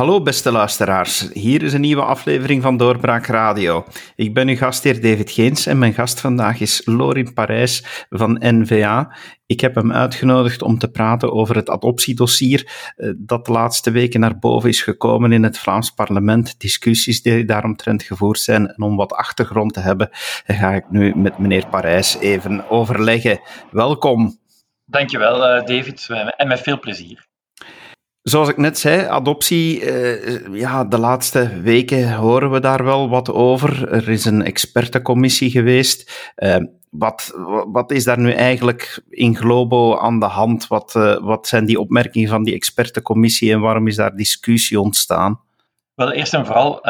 Hallo beste luisteraars, hier is een nieuwe aflevering van Doorbraak Radio. Ik ben uw gastheer David Geens en mijn gast vandaag is Lorin Parijs van NVA. Ik heb hem uitgenodigd om te praten over het adoptiedossier eh, dat de laatste weken naar boven is gekomen in het Vlaams parlement. Discussies die daaromtrent gevoerd zijn en om wat achtergrond te hebben ga ik nu met meneer Parijs even overleggen. Welkom. Dankjewel uh, David en met veel plezier. Zoals ik net zei, adoptie, uh, ja, de laatste weken horen we daar wel wat over. Er is een expertencommissie geweest. Uh, wat, wat is daar nu eigenlijk in Globo aan de hand? Wat, uh, wat zijn die opmerkingen van die expertencommissie en waarom is daar discussie ontstaan? Wel, eerst en vooral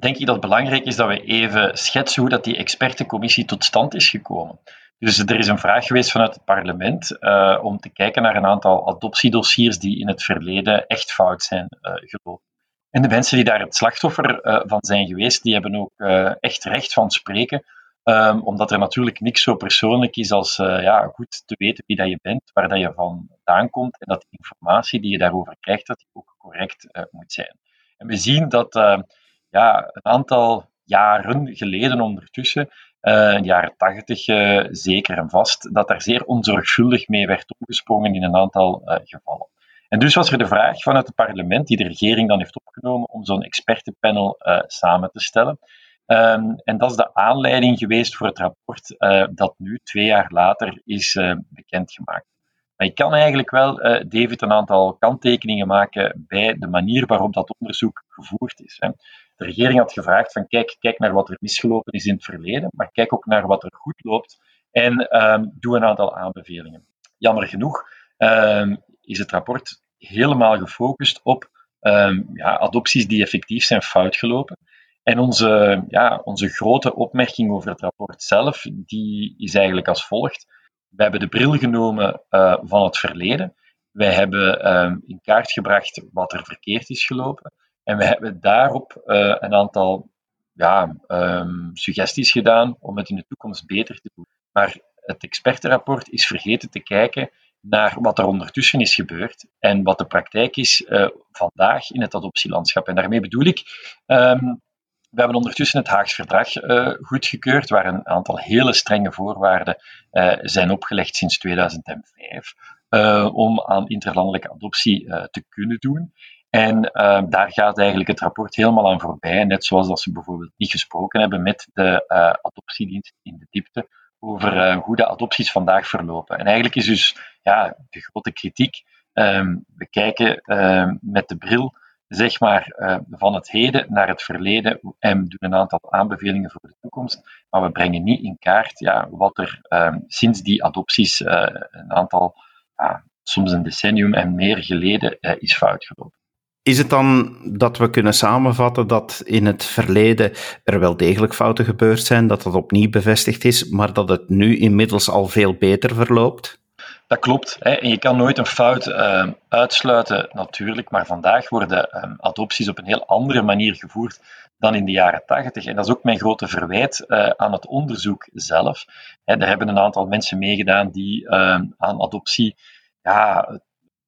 denk ik dat het belangrijk is dat we even schetsen hoe dat die expertencommissie tot stand is gekomen. Dus er is een vraag geweest vanuit het parlement uh, om te kijken naar een aantal adoptiedossiers die in het verleden echt fout zijn uh, gelopen. En de mensen die daar het slachtoffer uh, van zijn geweest, die hebben ook echt recht van spreken, um, omdat er natuurlijk niks zo persoonlijk is als ja, goed te weten wie dat je bent, waar dat je vandaan komt en dat de informatie die je daarover krijgt, dat die ook correct moet zijn. En we zien dat ja, een aantal jaren geleden ondertussen uh, in de jaren tachtig uh, zeker en vast, dat daar zeer onzorgvuldig mee werd omgesprongen in een aantal uh, gevallen. En dus was er de vraag vanuit het parlement, die de regering dan heeft opgenomen, om zo'n expertenpanel samen te stellen. Um, en dat is de aanleiding geweest voor het rapport dat nu, twee jaar later, is bekendgemaakt. Maar kan eigenlijk wel, David, een aantal kanttekeningen maken bij de manier waarop dat onderzoek gevoerd is. De regering had gevraagd van kijk, kijk naar wat er misgelopen is in het verleden, maar kijk ook naar wat er goed loopt en um, doe een aantal aanbevelingen. Jammer genoeg um, is het rapport helemaal gefocust op um, ja, adopties die effectief zijn fout gelopen. En onze, ja, onze grote opmerking over het rapport zelf, die is eigenlijk als volgt. We hebben de bril genomen uh, van het verleden. Wij hebben um, in kaart gebracht wat er verkeerd is gelopen. En we hebben daarop uh, een aantal ja, um, suggesties gedaan om het in de toekomst beter te doen. Maar het expertenrapport is vergeten te kijken naar wat er ondertussen is gebeurd en wat de praktijk is uh, vandaag in het adoptielandschap. En daarmee bedoel ik, um, we hebben ondertussen het Haags Verdrag uh, goedgekeurd, waar een aantal hele strenge voorwaarden uh, zijn opgelegd sinds 2005 om aan interlandelijke adoptie te kunnen doen. En daar gaat eigenlijk het rapport helemaal aan voorbij, net zoals dat ze bijvoorbeeld niet gesproken hebben met de adoptiedienst in de diepte over hoe de adopties vandaag verlopen. En eigenlijk is dus ja, de grote kritiek, um, we kijken ehm, met de bril zeg maar, van het heden naar het verleden en doen een aantal aanbevelingen voor de toekomst, maar we brengen niet in kaart ja, wat er um, sinds die adopties een aantal, soms een decennium en meer geleden is fout gelopen. Is het dan dat we kunnen samenvatten dat in het verleden er wel degelijk fouten gebeurd zijn, dat dat opnieuw bevestigd is, maar dat het nu inmiddels al veel beter verloopt? Dat klopt. Hè. En je kan nooit een fout uh, uitsluiten, natuurlijk, maar vandaag worden uh, adopties op een heel andere manier gevoerd dan in de jaren tachtig. En dat is ook mijn grote verwijt uh, aan het onderzoek zelf. Hè, er hebben een aantal mensen meegedaan die aan adoptie ja,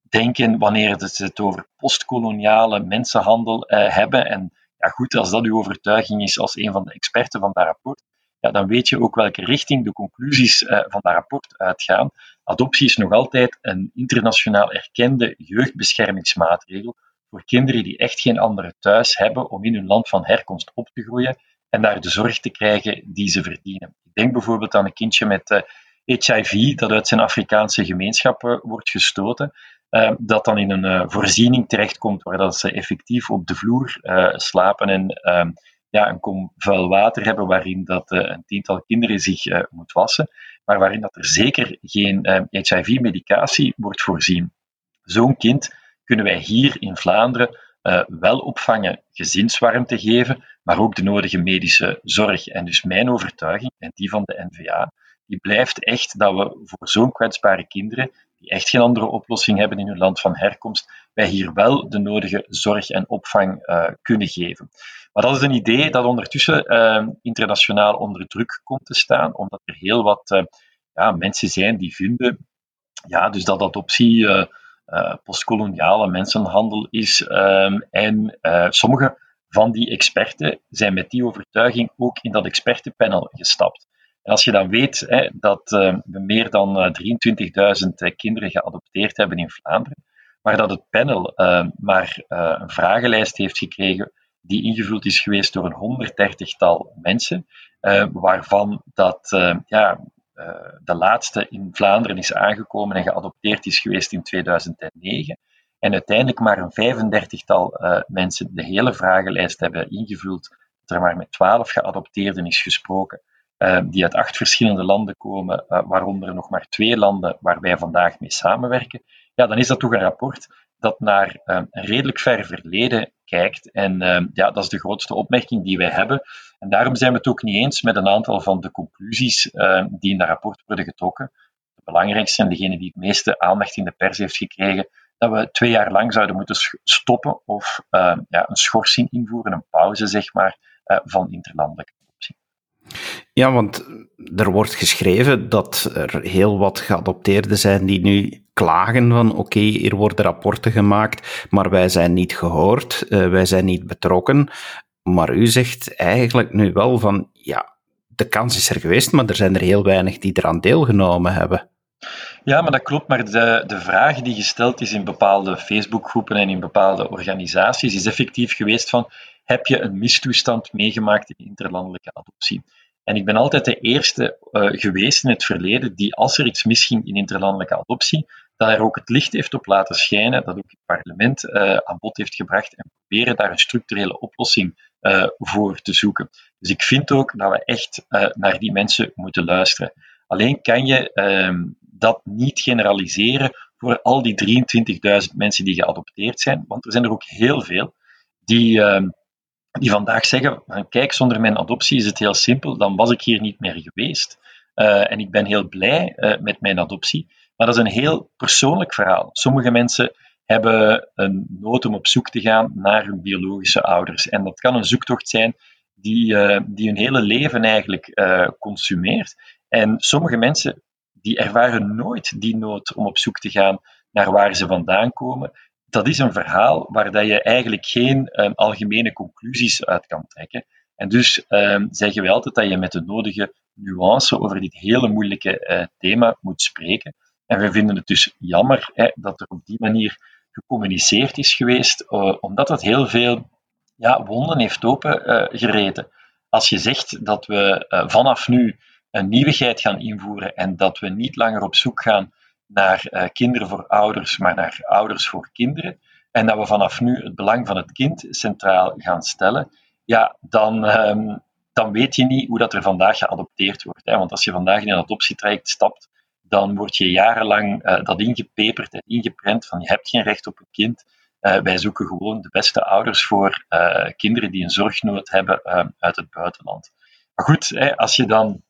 denken wanneer ze het over postkoloniale mensenhandel uh, hebben. En ja, goed, als dat uw overtuiging is als een van de experten van dat rapport, ja, dan weet je ook welke richting de conclusies uh, van dat rapport uitgaan. Adoptie is nog altijd een internationaal erkende jeugdbeschermingsmaatregel voor kinderen die echt geen andere thuis hebben om in hun land van herkomst op te groeien en daar de zorg te krijgen die ze verdienen. Ik denk bijvoorbeeld aan een kindje met HIV dat uit zijn Afrikaanse gemeenschappen wordt gestoten. Uh, dat dan in een voorziening terechtkomt waar dat ze effectief op de vloer slapen en uh, ja, een kom vuil water hebben waarin dat een tiental kinderen zich moet wassen, maar waarin dat er zeker geen HIV-medicatie wordt voorzien. Zo'n kind kunnen wij hier in Vlaanderen wel opvangen, gezinswarmte geven, maar ook de nodige medische zorg. En dus mijn overtuiging, en die van de NVA, die blijft echt dat we voor zo'n kwetsbare kinderen die echt geen andere oplossing hebben in hun land van herkomst, wij hier wel de nodige zorg en opvang uh, kunnen geven. Maar dat is een idee dat ondertussen uh, internationaal onder druk komt te staan, omdat er heel wat uh, ja, mensen zijn die vinden ja, dus dat adoptie postkoloniale mensenhandel is. Ehm, en sommige van die experten zijn met die overtuiging ook in dat expertenpanel gestapt. En als je dan weet hè, dat we meer dan 23.000 kinderen geadopteerd hebben in Vlaanderen, maar dat het panel maar een vragenlijst heeft gekregen die ingevuld is geweest door een 130-tal mensen, waarvan dat, ja, de laatste in Vlaanderen is aangekomen en geadopteerd is geweest in 2009. En uiteindelijk maar een 35-tal mensen de hele vragenlijst hebben ingevuld, dat er maar met 12 geadopteerden is gesproken, die uit acht verschillende landen komen, waaronder nog maar twee landen waar wij vandaag mee samenwerken. Ja, dan is dat toch een rapport dat naar een redelijk ver verleden kijkt. En ja, dat is de grootste opmerking die wij hebben. En daarom zijn we het ook niet eens met een aantal van de conclusies die in dat rapport worden getrokken. De belangrijkste en degene die het meeste aandacht in de pers heeft gekregen, dat we twee jaar lang zouden moeten stoppen of ja, een schorsing invoeren, een pauze zeg maar, van interlandelijke adoptie. Ja, want er wordt geschreven dat er heel wat geadopteerden zijn die nu klagen van oké, okay, hier worden rapporten gemaakt, maar wij zijn niet gehoord, uh, wij zijn niet betrokken. Maar u zegt eigenlijk nu wel van ja, de kans is er geweest, maar er zijn er heel weinig die eraan deelgenomen hebben. Ja, maar dat klopt. Maar de, de vraag die gesteld is in bepaalde Facebookgroepen en in bepaalde organisaties is effectief geweest van heb je een mistoestand meegemaakt in interlandelijke adoptie? En ik ben altijd de eerste uh, geweest in het verleden die, als er iets misging in interlandelijke adoptie, dat er ook het licht heeft op laten schijnen, dat ook het parlement uh, aan bod heeft gebracht en proberen daar een structurele oplossing uh, voor te zoeken. Dus ik vind ook dat we echt naar die mensen moeten luisteren. Alleen kan je ehm, dat niet generaliseren voor al die 23.000 mensen die geadopteerd zijn, want er zijn er ook heel veel die ehm, die vandaag zeggen: van, Kijk, zonder mijn adoptie is het heel simpel, dan was ik hier niet meer geweest. Uh, en ik ben heel blij uh, met mijn adoptie. Maar dat is een heel persoonlijk verhaal. Sommige mensen hebben een nood om op zoek te gaan naar hun biologische ouders. En dat kan een zoektocht zijn die, uh, die hun hele leven eigenlijk consumeert. En sommige mensen die ervaren nooit die nood om op zoek te gaan naar waar ze vandaan komen dat is een verhaal waar dat je eigenlijk geen um, algemene conclusies uit kan trekken. En dus um, zeggen wij altijd dat je met de nodige nuance over dit hele moeilijke uh, thema moet spreken. En we vinden het dus jammer hè, dat er op die manier gecommuniceerd is geweest, uh, omdat dat heel veel ja, wonden heeft opengereden. Uh, Als je zegt dat we vanaf nu een nieuwigheid gaan invoeren en dat we niet langer op zoek gaan naar uh, kinderen voor ouders, maar naar ouders voor kinderen. En dat we vanaf nu het belang van het kind centraal gaan stellen. Ja, dan, um, dan weet je niet hoe dat er vandaag geadopteerd wordt. Hè? Want als je vandaag in een adoptietraject stapt, dan word je jarenlang uh, dat ingepeperd en ingeprent van je hebt geen recht op een kind. Uh, wij zoeken gewoon de beste ouders voor kinderen die een zorgnood hebben uit het buitenland. Maar goed, hè, als je dan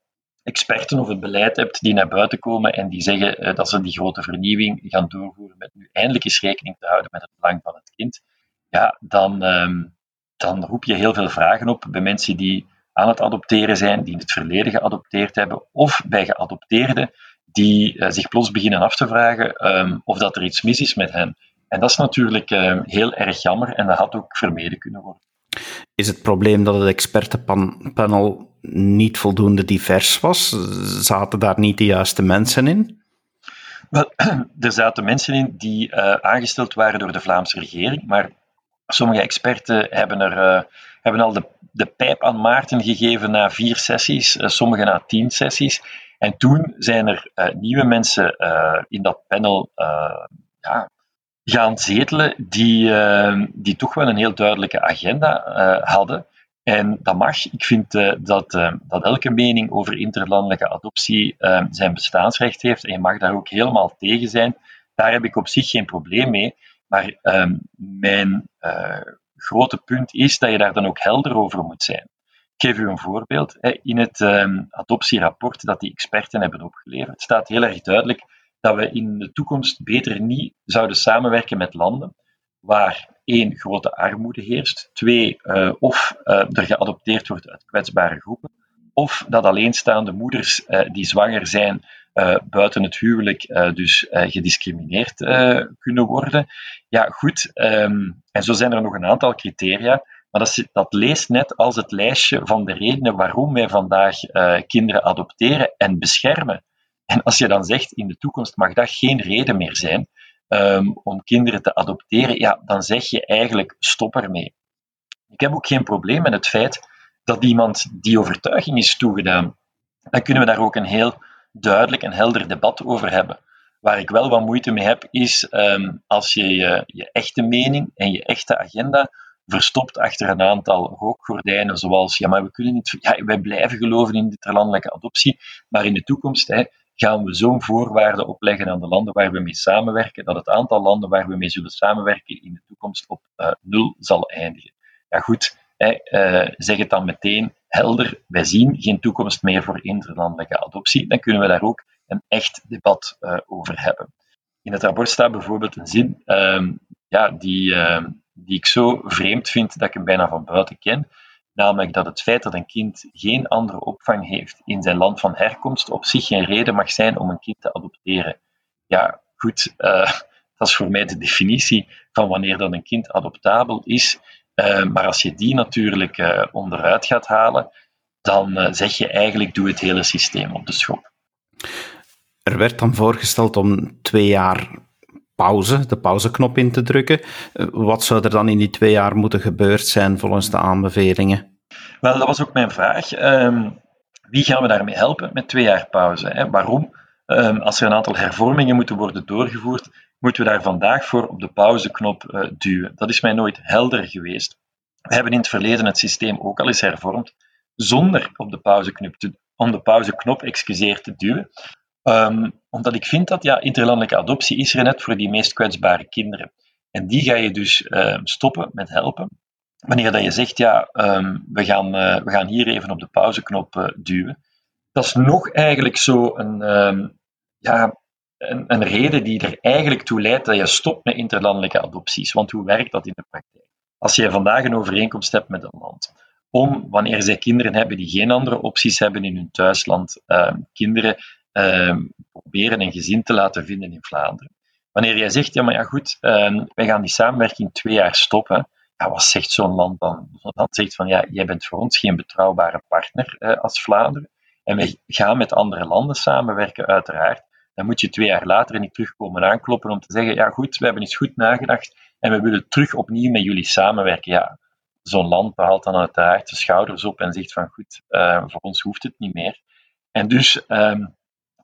experten of het beleid hebt die naar buiten komen en die zeggen uh, dat ze die grote vernieuwing gaan doorvoeren met nu eindelijk eens rekening te houden met het belang van het kind, ja, dan, um, dan roep je heel veel vragen op bij mensen die aan het adopteren zijn, die in het verleden geadopteerd hebben, of bij geadopteerden die uh, zich plots beginnen af te vragen um, of dat er iets mis is met hen. En dat is natuurlijk uh, heel erg jammer en dat had ook vermeden kunnen worden. Is het probleem dat het expertenpanel niet voldoende divers was? Zaten daar niet de juiste mensen in? Wel, er zaten mensen in die uh, aangesteld waren door de Vlaamse regering, maar sommige experten hebben, er, uh, hebben al de, de pijp aan Maarten gegeven na vier sessies, uh, sommigen na tien sessies. En toen zijn er nieuwe mensen in dat panel ja, gaan zetelen die, die toch wel een heel duidelijke agenda hadden. En dat mag. Ik vind uh, dat, uh, dat elke mening over interlandelijke adoptie uh, zijn bestaansrecht heeft. En je mag daar ook helemaal tegen zijn. Daar heb ik op zich geen probleem mee. Maar ehm, mijn grote punt is dat je daar dan ook helder over moet zijn. Ik geef u een voorbeeld. In het ehm, adoptierapport dat die experten hebben opgeleverd, staat heel erg duidelijk dat we in de toekomst beter niet zouden samenwerken met landen waar één, grote armoede heerst, twee, uh, of uh, er geadopteerd wordt uit kwetsbare groepen, of dat alleenstaande moeders uh, die zwanger zijn buiten het huwelijk dus gediscrimineerd kunnen worden. Ja, goed. Ehm, en zo zijn er nog een aantal criteria. Maar dat, dat, leest net als het lijstje van de redenen waarom wij vandaag kinderen adopteren en beschermen. En als je dan zegt, in de toekomst mag dat geen reden meer zijn um, om kinderen te adopteren, ja, dan zeg je eigenlijk stop ermee. Ik heb ook geen probleem met het feit dat iemand die overtuiging is toegedaan. Dan kunnen we daar ook een heel duidelijk en helder debat over hebben. Waar ik wel wat moeite mee heb, is um, als je, je je echte mening en je echte agenda verstopt achter een aantal rookgordijnen, zoals ja, maar we kunnen niet, ja, wij blijven geloven in de landelijke adoptie, maar in de toekomst hè, gaan we zo'n voorwaarde opleggen aan de landen waar we mee samenwerken, dat het aantal landen waar we mee zullen samenwerken in de toekomst op uh, nul zal eindigen. Ja goed, hè, uh, zeg het dan meteen helder, wij zien geen toekomst meer voor interlandelijke adoptie, dan kunnen we daar ook een echt debat uh, over hebben. In het rapport staat bijvoorbeeld een zin ehm, ja, die, ehm, die ik zo vreemd vind dat ik hem bijna van buiten ken. Namelijk dat het feit dat een kind geen andere opvang heeft in zijn land van herkomst op zich geen reden mag zijn om een kind te adopteren. Ja, goed, uh, dat is voor mij de definitie van wanneer dat een kind adoptabel is. Uh, maar als je die natuurlijk uh, onderuit gaat halen, dan zeg je eigenlijk doe het hele systeem op de schop. Er werd dan voorgesteld om twee jaar pauze, de pauzeknop in te drukken. Eh, wat zou er dan in die twee jaar moeten gebeurd zijn volgens de aanbevelingen? Wel, dat was ook mijn vraag. Ehm, wie gaan we daarmee helpen met twee jaar pauze? Hè? Waarom? Um, als er een aantal hervormingen moeten worden doorgevoerd, moeten we daar vandaag voor op de pauzeknop uh, duwen. Dat is mij nooit helder geweest. We hebben in het verleden het systeem ook al eens hervormd, zonder op de pauzeknop, te, om de pauzeknop excuseer, te duwen. Um, omdat ik vind dat ja, interlandelijke adoptie is er net voor die meest kwetsbare kinderen. En die ga je dus uh, stoppen met helpen. Wanneer dat je zegt, ja, um, we, gaan, uh, we gaan hier even op de pauzeknop uh, duwen. Dat is nog eigenlijk zo een, ja, een, een, reden die er eigenlijk toe leidt dat je stopt met interlandelijke adopties. Want hoe werkt dat in de praktijk? Als je vandaag een overeenkomst hebt met een land, om wanneer zij kinderen hebben die geen andere opties hebben in hun thuisland, kinderen proberen een gezin te laten vinden in Vlaanderen. Wanneer jij zegt, ja maar ja goed, uh, wij gaan die samenwerking twee jaar stoppen, ja, wat zegt zo'n land dan? Zo'n zegt van, ja, jij bent voor ons geen betrouwbare partner uh, als Vlaanderen, en wij gaan met andere landen samenwerken, uiteraard. Dan moet je twee jaar later niet terugkomen aankloppen om te zeggen, ja goed, we hebben eens goed nagedacht en we willen terug opnieuw met jullie samenwerken. Ja, zo'n land haalt dan uiteraard de schouders op en zegt van goed, uh, voor ons hoeft het niet meer. En dus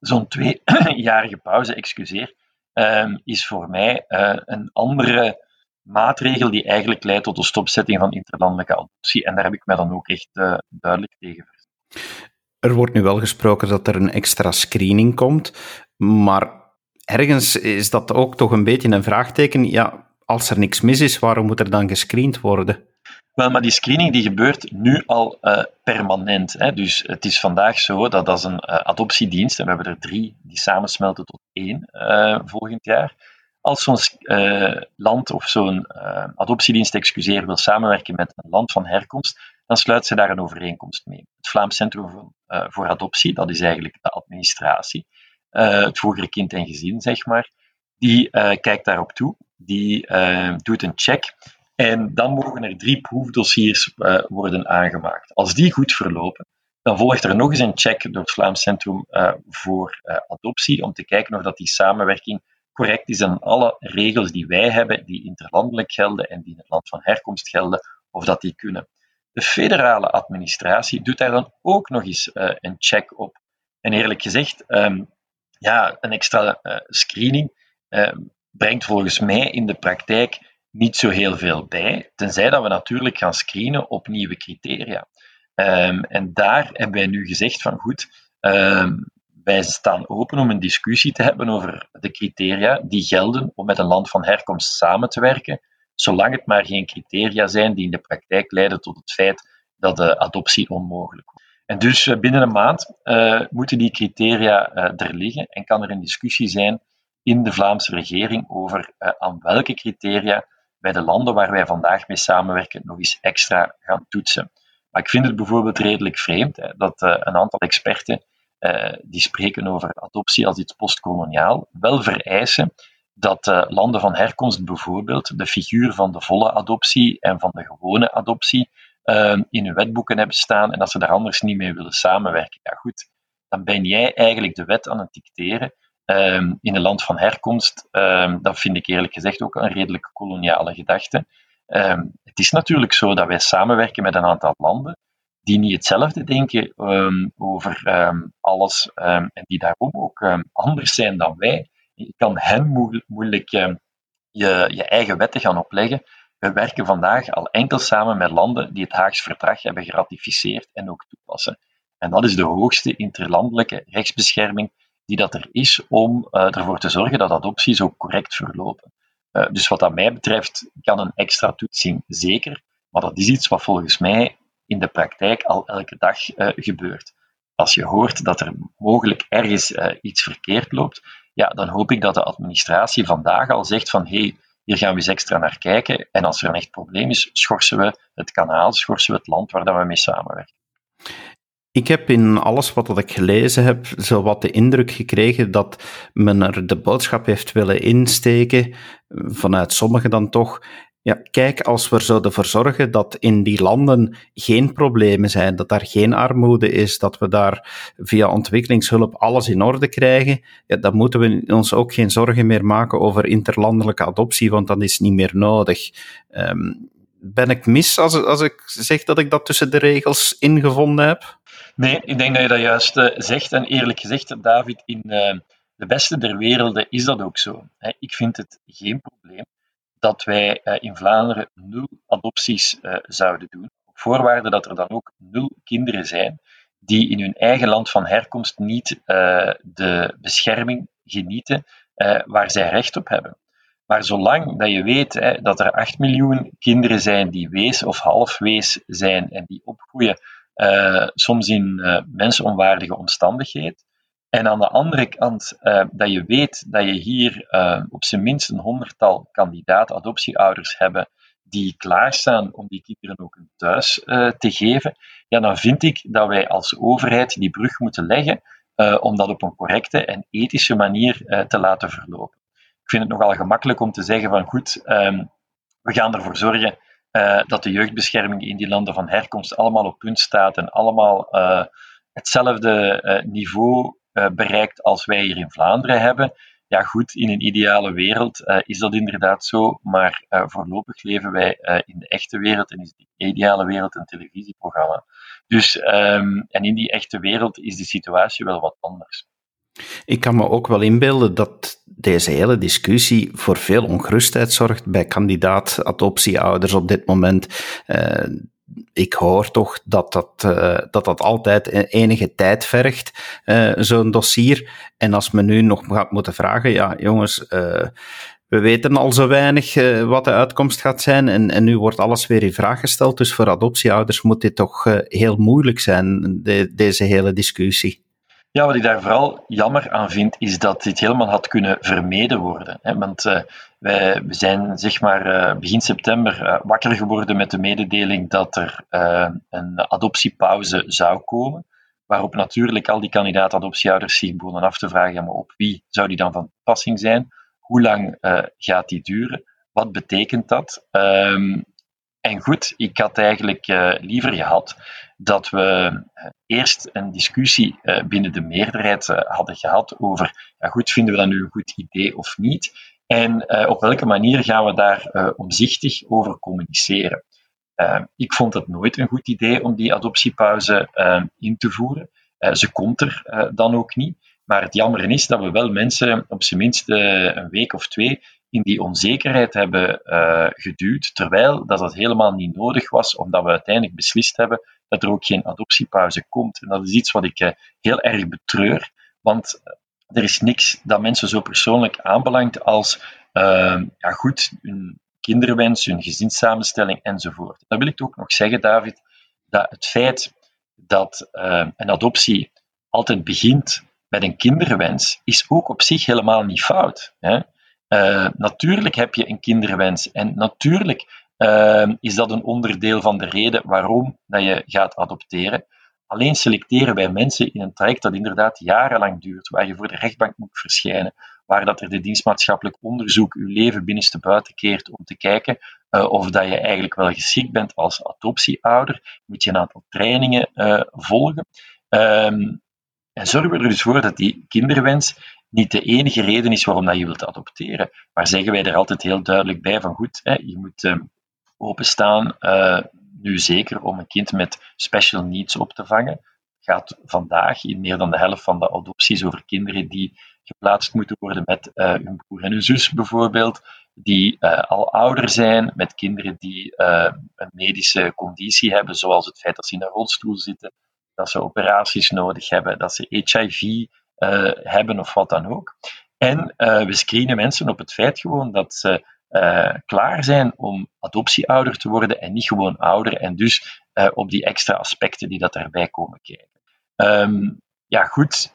zo'n tweejarige pauze, excuseer, um, is voor mij uh, een andere maatregel die eigenlijk leidt tot de stopzetting van interlandelijke adoptie. En daar heb ik mij dan ook echt uh, duidelijk tegen verzet. Er wordt nu wel gesproken dat er een extra screening komt, maar ergens is dat ook toch een beetje een vraagteken. Ja, als er niks mis is, waarom moet er dan gescreend worden? Wel, maar die screening die gebeurt nu al uh, permanent. Hè. Dus het is vandaag zo dat als een uh, adoptiedienst, en we hebben er drie die samensmelten tot één uh, volgend jaar, als zo'n land of zo'n adoptiedienst, excuseer, wil samenwerken met een land van herkomst, dan sluit ze daar een overeenkomst mee. Het Vlaams Centrum voor Adoptie, dat is eigenlijk de administratie, het vroegere kind en gezin, zeg maar, die kijkt daarop toe, die doet een check en dan mogen er drie proefdossiers uh, worden aangemaakt. Als die goed verlopen, dan volgt er nog eens een check door het Vlaams Centrum uh, voor uh, Adoptie om te kijken of dat die samenwerking correct is en alle regels die wij hebben, die interlandelijk gelden en die in het land van herkomst gelden, of dat die kunnen. De federale administratie doet daar dan ook nog eens een check op. En eerlijk gezegd, um, ja, een extra screening brengt volgens mij in de praktijk niet zo heel veel bij, tenzij dat we natuurlijk gaan screenen op nieuwe criteria. Um, en daar hebben wij nu gezegd van goed, um, wij staan open om een discussie te hebben over de criteria die gelden om met een land van herkomst samen te werken, zolang het maar geen criteria zijn die in de praktijk leiden tot het feit dat de adoptie onmogelijk wordt. En dus eh, binnen een maand uh, moeten die criteria uh, er liggen en kan er een discussie zijn in de Vlaamse regering over aan welke criteria bij de landen waar wij vandaag mee samenwerken nog eens extra gaan toetsen. Maar ik vind het bijvoorbeeld redelijk vreemd hè, dat uh, een aantal experten die spreken over adoptie als iets postkoloniaal, wel vereisen dat uh, landen van herkomst bijvoorbeeld de figuur van de volle adoptie en van de gewone adoptie uh, in hun wetboeken hebben staan en dat ze daar anders niet mee willen samenwerken. Ja goed, dan ben jij eigenlijk de wet aan het dicteren um, in een land van herkomst. Um, dat vind ik eerlijk gezegd ook een redelijk koloniale gedachte. Um, het is natuurlijk zo dat wij samenwerken met een aantal landen die niet hetzelfde denken over alles en die daarom ook anders zijn dan wij. Je kan hen moeilijk je, je eigen wetten gaan opleggen. We werken vandaag al enkel samen met landen die het Haags Verdrag hebben geratificeerd en ook toepassen. En dat is de hoogste interlandelijke rechtsbescherming die dat er is om uh, ervoor te zorgen dat adopties ook correct verlopen. Uh, dus wat dat mij betreft kan een extra toetsing zeker, maar dat is iets wat volgens mij in de praktijk al elke dag uh, gebeurt. Als je hoort dat er mogelijk ergens iets verkeerd loopt, ja, dan hoop ik dat de administratie vandaag al zegt van hé, hey, hier gaan we eens extra naar kijken en als er een echt probleem is, schorsen we het kanaal, schorsen we het land waar dat we mee samenwerken. Ik heb in alles wat ik gelezen heb, zo wat de indruk gekregen dat men er de boodschap heeft willen insteken, vanuit sommigen dan toch. Ja, kijk, als we ervoor zorgen dat in die landen geen problemen zijn, dat daar geen armoede is, dat we daar via ontwikkelingshulp alles in orde krijgen, ja, dan moeten we ons ook geen zorgen meer maken over interlandelijke adoptie, want dan is niet meer nodig. Um, ben ik mis als, als ik zeg dat ik dat tussen de regels ingevonden heb? Nee, ik denk dat je dat juist uh, zegt. En eerlijk gezegd, David, in uh, de beste der werelden is dat ook zo. Ik vind het geen probleem dat wij uh, in Vlaanderen nul adopties zouden doen. Op voorwaarde dat er dan ook nul kinderen zijn die in hun eigen land van herkomst niet de bescherming genieten waar zij recht op hebben. Maar zolang dat je weet dat er 8 miljoen kinderen zijn die wees of half wees zijn en die opgroeien uh, soms in uh, mensonwaardige omstandigheden. En aan de andere kant, uh, dat je weet dat je hier op zijn minst een honderdtal kandidaat-adoptieouders hebben die klaarstaan om die kinderen ook een thuis te geven, ja, dan vind ik dat wij als overheid die brug moeten leggen om dat op een correcte en ethische manier te laten verlopen. Ik vind het nogal gemakkelijk om te zeggen van goed, um, we gaan ervoor zorgen uh, dat de jeugdbescherming in die landen van herkomst allemaal op punt staat en allemaal uh, hetzelfde uh, niveau bereikt als wij hier in Vlaanderen hebben. Ja, goed, in een ideale wereld is dat inderdaad zo, maar voorlopig leven wij in de echte wereld en is de ideale wereld een televisieprogramma. Dus, um, en in die echte wereld is de situatie wel wat anders. Ik kan me ook wel inbeelden dat deze hele discussie voor veel ongerustheid zorgt bij kandidaat-adoptieouders op dit moment. Uh, ik hoor toch dat dat, uh, dat, dat altijd enige tijd vergt, uh, zo'n dossier. En als men nu nog gaat moeten vragen, ja jongens, we weten al zo weinig wat de uitkomst gaat zijn en, en nu wordt alles weer in vraag gesteld. Dus voor adoptieouders moet dit toch heel moeilijk zijn, de, deze hele discussie. Ja, wat ik daar vooral jammer aan vind, is dat dit helemaal had kunnen vermeden worden. Want uh, wij zijn zeg maar uh, begin september uh, wakker geworden met de mededeling dat er een adoptiepauze zou komen. Waarop natuurlijk al die kandidaat-adoptieouders zich begonnen af te vragen, ja, maar op wie zou die dan van toepassing zijn? Hoe lang gaat die duren? Wat betekent dat? Um, en goed, ik had eigenlijk liever gehad dat we eh, eerst een discussie eh, binnen de meerderheid eh, hadden gehad over, ja goed, vinden we dat nu een goed idee of niet? En op welke manier gaan we daar omzichtig over communiceren? ik vond het nooit een goed idee om die adoptiepauze in te voeren. ze komt er dan ook niet. Maar het jammer is dat we wel mensen op zijn minst een week of twee in die onzekerheid hebben geduwd, terwijl dat het helemaal niet nodig was, omdat we uiteindelijk beslist hebben dat er ook geen adoptiepauze komt. En dat is iets wat ik uh, heel erg betreur, want eh, er is niks dat mensen zo persoonlijk aanbelangt als uh, ja, goed, hun kinderwens, hun gezinssamenstelling enzovoort. Dan wil ik ook nog zeggen, David, dat het feit dat een adoptie altijd begint met een kinderwens, is ook op zich helemaal niet fout. Hè? Natuurlijk heb je een kinderwens en natuurlijk is dat een onderdeel van de reden waarom dat je gaat adopteren. alleen selecteren wij mensen in een traject dat inderdaad jarenlang duurt, waar je voor de rechtbank moet verschijnen, waar dat er de dienstmaatschappelijk onderzoek je leven binnenste buiten keert om te kijken uh, of dat je eigenlijk wel geschikt bent als adoptieouder, moet je een aantal trainingen uh, volgen. Um, en zorgen we er dus voor dat die kinderwens niet de enige reden is waarom dat je wilt adopteren. Maar zeggen wij er altijd heel duidelijk bij van goed, hè, je moet uh, openstaan, nu zeker om een kind met special needs op te vangen. gaat vandaag in meer dan de helft van de adopties over kinderen die geplaatst moeten worden met uh, hun broer en hun zus bijvoorbeeld, die uh, al ouder zijn, met kinderen die een medische conditie hebben, zoals het feit dat ze in een rolstoel zitten, dat ze operaties nodig hebben, dat ze HIV hebben of wat dan ook. En we screenen mensen op het feit gewoon dat ze klaar zijn om adoptieouder te worden en niet gewoon ouder, en dus op die extra aspecten die dat daarbij komen kijken. Um, ja, goed,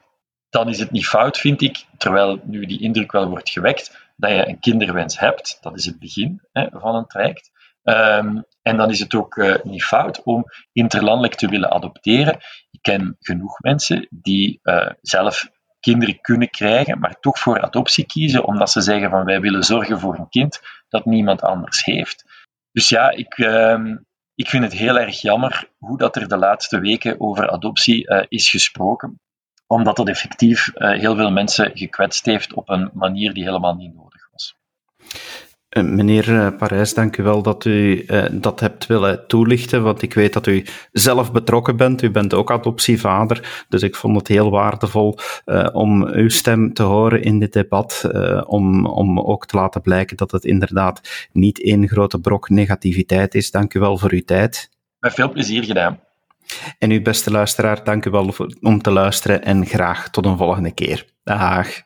dan is het niet fout, vind ik, terwijl nu die indruk wel wordt gewekt, dat je een kinderwens hebt. Dat is het begin hè, van een traject. Um, en dan is het ook uh, niet fout om interlandelijk te willen adopteren. Ik ken genoeg mensen die zelf kinderen kunnen krijgen, maar toch voor adoptie kiezen, omdat ze zeggen van wij willen zorgen voor een kind dat niemand anders heeft. Dus ja, ik, uh, ik vind het heel erg jammer hoe dat er de laatste weken over adoptie uh, is gesproken omdat dat effectief uh, heel veel mensen gekwetst heeft op een manier die helemaal niet nodig was. Eh, meneer eh, Parijs, dank u wel dat u uh, dat hebt willen toelichten, want ik weet dat u zelf betrokken bent. U bent ook adoptievader, dus ik vond het heel waardevol uh, om uw stem te horen in dit debat, om, om ook te laten blijken dat het inderdaad niet één grote brok negativiteit is. Dank u wel voor uw tijd. Met veel plezier gedaan. En uw beste luisteraar, dank u wel om te luisteren en graag tot een volgende keer. Dag.